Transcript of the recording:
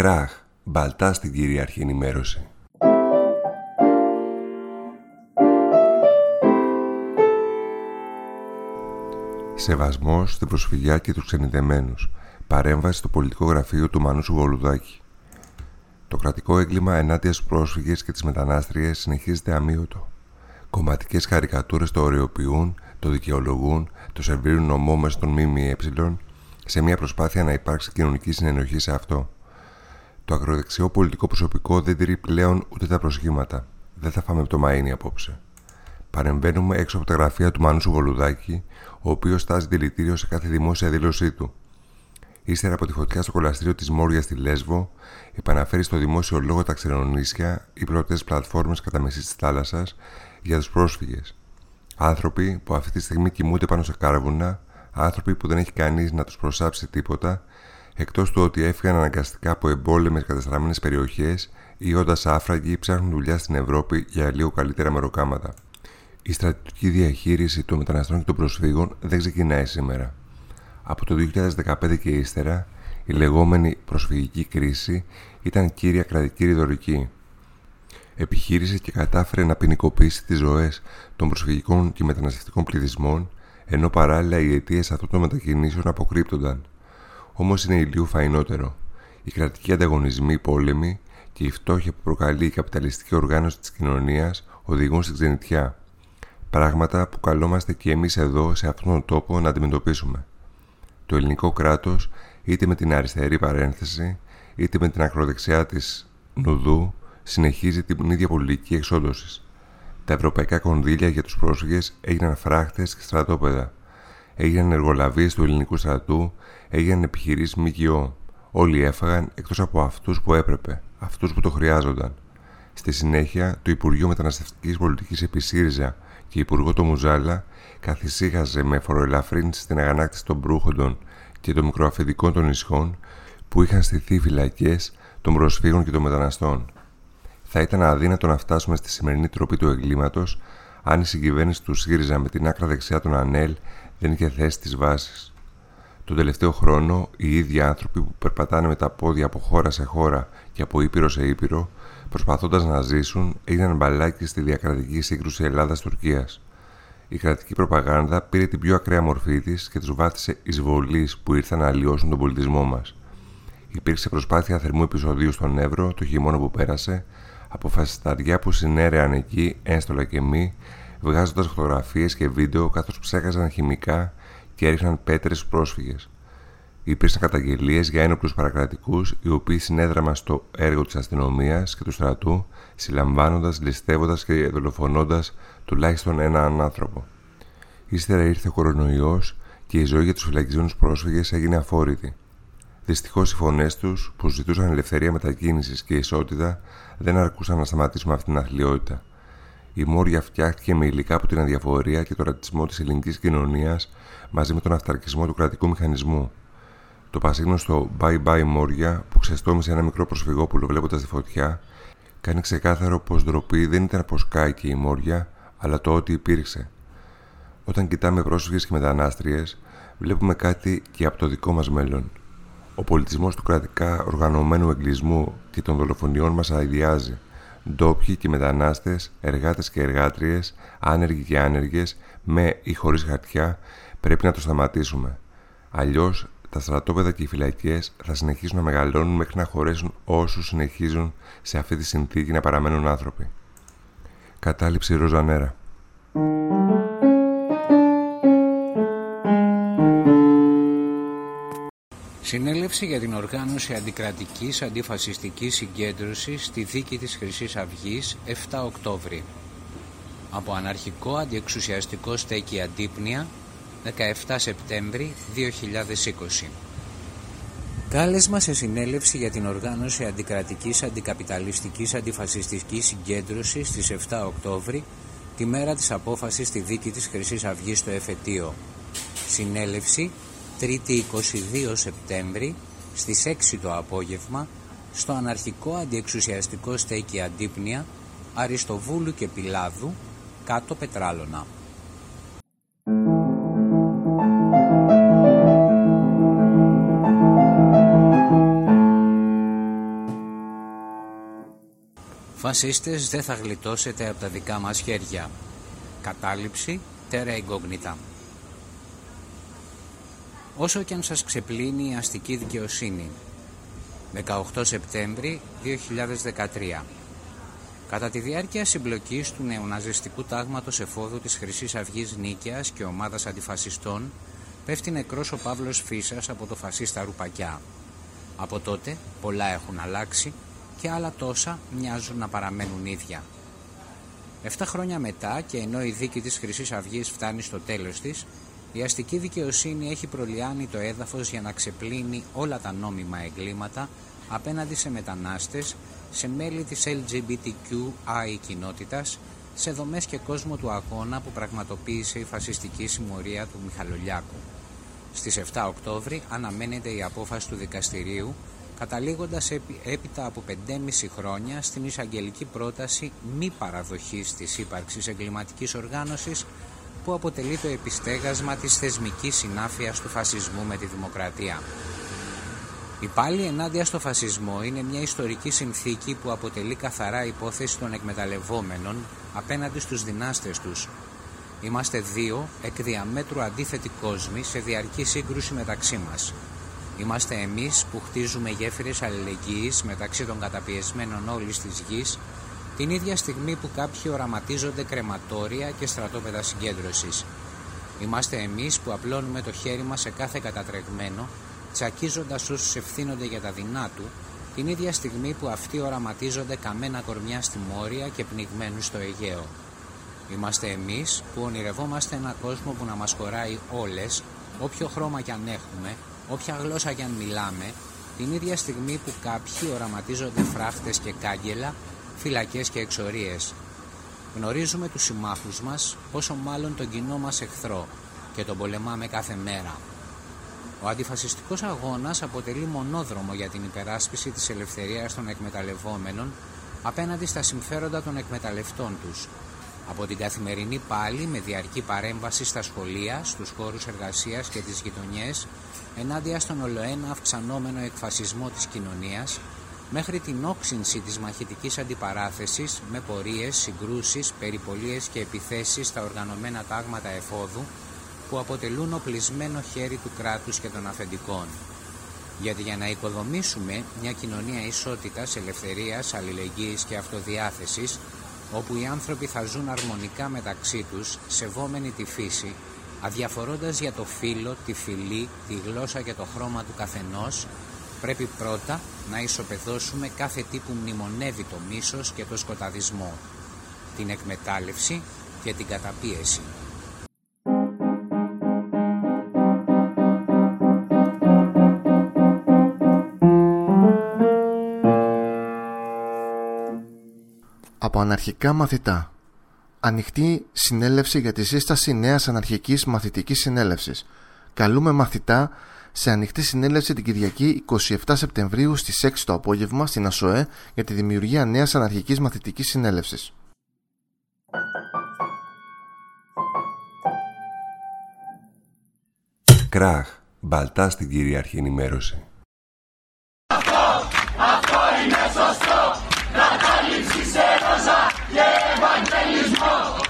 Κράχ, μπαλτά στην κυρίαρχη ενημέρωση. Σεβασμός στην προσφυγιά και τους ξενιδεμένου. Παρέμβαση στο πολιτικό γραφείο του Μανούσου Βολουδάκη. Το κρατικό έγκλημα ενάντια στους πρόσφυγες και τις μετανάστριες συνεχίζεται αμύωτο. Κομματικές καρικατούρε το οριοποιούν, το δικαιολογούν, το σερβίρουν νομό μέσα των ΜΜΕ σε μια προσπάθεια να υπάρξει κοινωνική συνενοχή σε αυτό. Το ακροδεξιό πολιτικό προσωπικό δεν τηρεί πλέον ούτε τα προσχήματα. Δεν θα φάμε το μαΐνι απόψε. Παρεμβαίνουμε έξω από τα γραφεία του Μάνου Βολουδάκη, ο οποίος τάζει δηλητήριο σε κάθε δημόσια δήλωσή του. Ύστερα από τη φωτιά στο κολαστήριο της Μόρια στη Λέσβο, επαναφέρει στο δημόσιο λόγο τα ξενονίσια ή πρώτες πλατφόρμες κατά μεσής της θάλασσας για τους πρόσφυγες. Άνθρωποι που αυτή τη στιγμή κοιμούνται πάνω σε κάρβουνα, άνθρωποι που δεν έχει κανείς να τους προσάψει τίποτα, εκτός του ότι έφυγαν αναγκαστικά από εμπόλεμες καταστραμμένες περιοχές ή όντα άφραγγοι ψάχνουν δουλειά στην Ευρώπη για λίγο καλύτερα μεροκάματα. Η στρατιωτική διαχείριση των μεταναστών και των προσφύγων δεν ξεκινάει σήμερα. Από το 2015 και ύστερα, η λεγόμενη προσφυγική κρίση ήταν κύρια κρατική ρητορική. Επιχείρησε και κατάφερε να ποινικοποιήσει τις ζωές των προσφυγικών και μεταναστευτικών πληθυσμών, ενώ παράλληλα οι αιτίες αυτών των μετακινήσεων αποκρύπτονταν. Όμως είναι ηλίου φαϊνότερο. Οι κρατικοί ανταγωνισμοί, οι πόλεμοι και η φτώχεια που προκαλεί η καπιταλιστική οργάνωση της κοινωνίας οδηγούν στην ξενιτιά. Πράγματα που καλόμαστε και εμείς εδώ, σε αυτόν τον τόπο, να αντιμετωπίσουμε. Το ελληνικό κράτος, είτε με την αριστερή παρένθεση, είτε με την ακροδεξιά της νουδού, συνεχίζει την ίδια πολιτική εξόντωση. Τα ευρωπαϊκά κονδύλια για τους πρόσφυγες έγιναν φράχτες και στρατόπεδα. Έγιναν εργολαβίες του ελληνικού στρατού, έγιναν επιχειρήσεις ΜΚΟ. Όλοι έφαγαν εκτός από αυτούς που έπρεπε, αυτούς που το χρειάζονταν. Στη συνέχεια, το Υπουργείο Μεταναστευτικής Πολιτικής επί ΣΥΡΙΖΑ και η Υπουργό το Μουζάλα καθησύχαζε με φοροελαφρύνση στην αγανάκτηση των Μπρούχοντων και των μικροαφεντικών των νησιών που είχαν στηθεί φυλακές των προσφύγων και των μεταναστών. Θα ήταν αδύνατο να φτάσουμε στη σημερινή τροπή του εγκλήματος αν η συγκυβέρνηση τους ΣΥΡΙΖΑ με την άκρα δεξιά των ΑΝΕΛ δεν είχε θέσει τι βάσεις. Τον τελευταίο χρόνο, οι ίδιοι άνθρωποι που περπατάνε με τα πόδια από χώρα σε χώρα και από ήπειρο σε ήπειρο, προσπαθώντας να ζήσουν, έγιναν μπαλάκι στη διακρατική σύγκρουση Ελλάδα-Τουρκία. Η κρατική προπαγάνδα πήρε την πιο ακραία μορφή της και τους βάθησε εισβολής που ήρθαν να αλλοιώσουν τον πολιτισμό μας. Υπήρξε προσπάθεια θερμού επεισοδίου στον Εύρο το χειμώνα που πέρασε, από φασισταριά που συνέρεαν εκεί, ένστολα και μη, βγάζοντας φωτογραφίες και βίντεο καθώς ψέχαζαν χημικά και έριχναν πέτρες στους πρόσφυγες. Υπήρξαν καταγγελίες για ένοπλους παρακρατικούς, οι οποίοι συνέδραμαν στο έργο της αστυνομίας και του στρατού, συλλαμβάνοντας, ληστεύοντας και δολοφονώντας τουλάχιστον έναν άνθρωπο. Ύστερα ήρθε ο κορονοϊός και η ζωή για τους φυλακισμένους πρόσφυγες έγινε αφόρητη. Δυστυχώς οι φωνές τους, που ζητούσαν ελευθερία μετακίνησης και ισότητα, δεν αρκούσαν να σταματήσουμε αυτήν την αθλειότητα. Η Μόρια φτιάχτηκε με υλικά από την αδιαφορία και τον ρατσισμό της ελληνικής κοινωνίας μαζί με τον αυταρκισμό του κρατικού μηχανισμού. Το πασίγνωστο Bye Bye Μόρια που ξεστόμησε ένα μικρό προσφυγόπουλο βλέποντας τη φωτιά, κάνει ξεκάθαρο πως ντροπή δεν ήταν πως κάηκε η Μόρια, αλλά το ότι υπήρξε. Όταν κοιτάμε πρόσφυγες και μετανάστριες, βλέπουμε κάτι και από το δικό μας μέλλον. Ο πολιτισμός του κρατικά οργανωμένου εγκλισμού και των δολοφονιών μας αειδιάζει. Ντόπιοι και μετανάστες, εργάτες και εργάτριες, άνεργοι και άνεργες, με ή χωρίς χαρτιά, πρέπει να το σταματήσουμε. Αλλιώς τα στρατόπεδα και οι φυλακές θα συνεχίσουν να μεγαλώνουν μέχρι να χωρέσουν όσους συνεχίζουν σε αυτή τη συνθήκη να παραμένουν άνθρωποι. Κατάληψη Ροζανέρα. Συνέλευση για την οργάνωση αντικρατικής αντιφασιστικής συγκέντρωσης στη δίκη της χρυσής Αυγής 7 Οκτώβρη. Από αναρχικό αντιεξουσιαστικό στέκει αντίπνοια 17 Σεπτέμβρη 2020. Κάλεσμα σε συνέλευση για την οργάνωση αντικρατικής αντικαπιταλιστικής αντιφασιστικής συγκέντρωσης στις 7 Οκτώβρη, τη μέρα της απόφασης στη δίκη της χρυσής Αυγής στο εφετείο. Συνέλευση 3η 22 Σεπτέμβρη στις 6 το απόγευμα στο αναρχικό αντιεξουσιαστικό στέκι Αντίπνια Αριστοβούλου και Πιλάδου κάτω Πετράλωνα. Φασίστες δεν θα γλιτώσετε από τα δικά μας χέρια. Κατάληψη, τέρα εγκόγνητα. Όσο και αν σας ξεπλύνει η αστική δικαιοσύνη. 18 Σεπτέμβρη 2013 Κατά τη διάρκεια συμπλοκής του νεοναζιστικού τάγματος εφόδου της Χρυσής Αυγής Νίκαιας και ομάδας αντιφασιστών πέφτει νεκρός ο Παύλος Φίσας από το φασίστα Ρουπακιά. Από τότε πολλά έχουν αλλάξει και άλλα τόσα μοιάζουν να παραμένουν ίδια. Εφτά χρόνια μετά και ενώ η δίκη της χρυσής Αυγής φτάνει στο τέλος της, η αστική δικαιοσύνη έχει προλιάνει το έδαφος για να ξεπλύνει όλα τα νόμιμα εγκλήματα απέναντι σε μετανάστες, σε μέλη της LGBTQI κοινότητας, σε δομές και κόσμο του αγώνα που πραγματοποίησε η φασιστική συμμορία του Μιχαλολιάκου. Στις 7 Οκτώβρη αναμένεται η απόφαση του δικαστηρίου καταλήγοντας έπειτα από 5,5 χρόνια στην εισαγγελική πρόταση μη παραδοχής της ύπαρξης εγκληματικής οργάνωσης που αποτελεί το επιστέγασμα της θεσμικής συνάφειας του φασισμού με τη δημοκρατία. Η πάλι ενάντια στο φασισμό είναι μια ιστορική συνθήκη που αποτελεί καθαρά υπόθεση των εκμεταλλευόμενων απέναντι στους δυνάστες τους. Είμαστε δύο εκ διαμέτρου αντίθετοι κόσμοι σε διαρκή σύγκρουση μεταξύ μας. Είμαστε εμείς που χτίζουμε γέφυρες αλληλεγγύης μεταξύ των καταπιεσμένων όλης της γης την ίδια στιγμή που κάποιοι οραματίζονται κρεματόρια και στρατόπεδα συγκέντρωσης. Είμαστε εμείς που απλώνουμε το χέρι μας σε κάθε κατατρεγμένο τσακίζοντας όσους ευθύνονται για τα δεινά του την ίδια στιγμή που αυτοί οραματίζονται καμένα κορμιά στη Μόρια και πνιγμένους στο Αιγαίο. Είμαστε εμείς που ονειρευόμαστε ένα κόσμο που να μας χωράει όλες, όποιο χρώμα κι αν έχουμε, όποια γλώσσα κι αν μιλάμε, την ίδια στιγμή που κάποιοι οραματίζονται φράχτες και κάγκελα, φυλακές και εξορίες. Γνωρίζουμε τους συμμάχους μας, πόσο μάλλον τον κοινό μας εχθρό και τον πολεμάμε κάθε μέρα. Ο αντιφασιστικός αγώνας αποτελεί μονόδρομο για την υπεράσπιση της ελευθερίας των εκμεταλλευόμενων απέναντι στα συμφέροντα των εκμεταλλευτών τους. Από την καθημερινή πάλι με διαρκή παρέμβαση στα σχολεία, στους χώρους εργασίας και τις γειτονιές ενάντια στον ολοένα αυξανόμενο εκφασισμό της κοινωνίας μέχρι την όξυνση της μαχητικής αντιπαράθεσης με πορείες, συγκρούσεις, περιπολίες και επιθέσεις στα οργανωμένα τάγματα εφόδου που αποτελούν οπλισμένο χέρι του κράτους και των αφεντικών. Γιατί για να οικοδομήσουμε μια κοινωνία ισότητας, ελευθερίας, αλληλεγγύης και αυτοδιάθεσης, όπου οι άνθρωποι θα ζουν αρμονικά μεταξύ τους, σεβόμενοι τη φύση, αδιαφορώντας για το φύλλο, τη φυλή, τη γλώσσα και το χρώμα του καθενός, πρέπει πρώτα να ισοπεδώσουμε κάθε τι που μνημονεύει το μίσος και το σκοταδισμό, την εκμετάλλευση και την καταπίεση. Από αναρχικά μαθητά Ανοιχτή συνέλευση για τη σύσταση νέας αναρχικής μαθητικής συνέλευσης. Καλούμε μαθητά σε ανοιχτή συνέλευση την Κυριακή 27 Σεπτεμβρίου στις 6 το απόγευμα στην ΑΣΟΕ για τη δημιουργία νέας αναρχικής μαθητικής συνέλευσης. Κράχ. Μπαλτά στην κυρίαρχη ενημέρωση. Αυτό, αυτό είναι σωστό. Να τα λείψει σε ρόζα και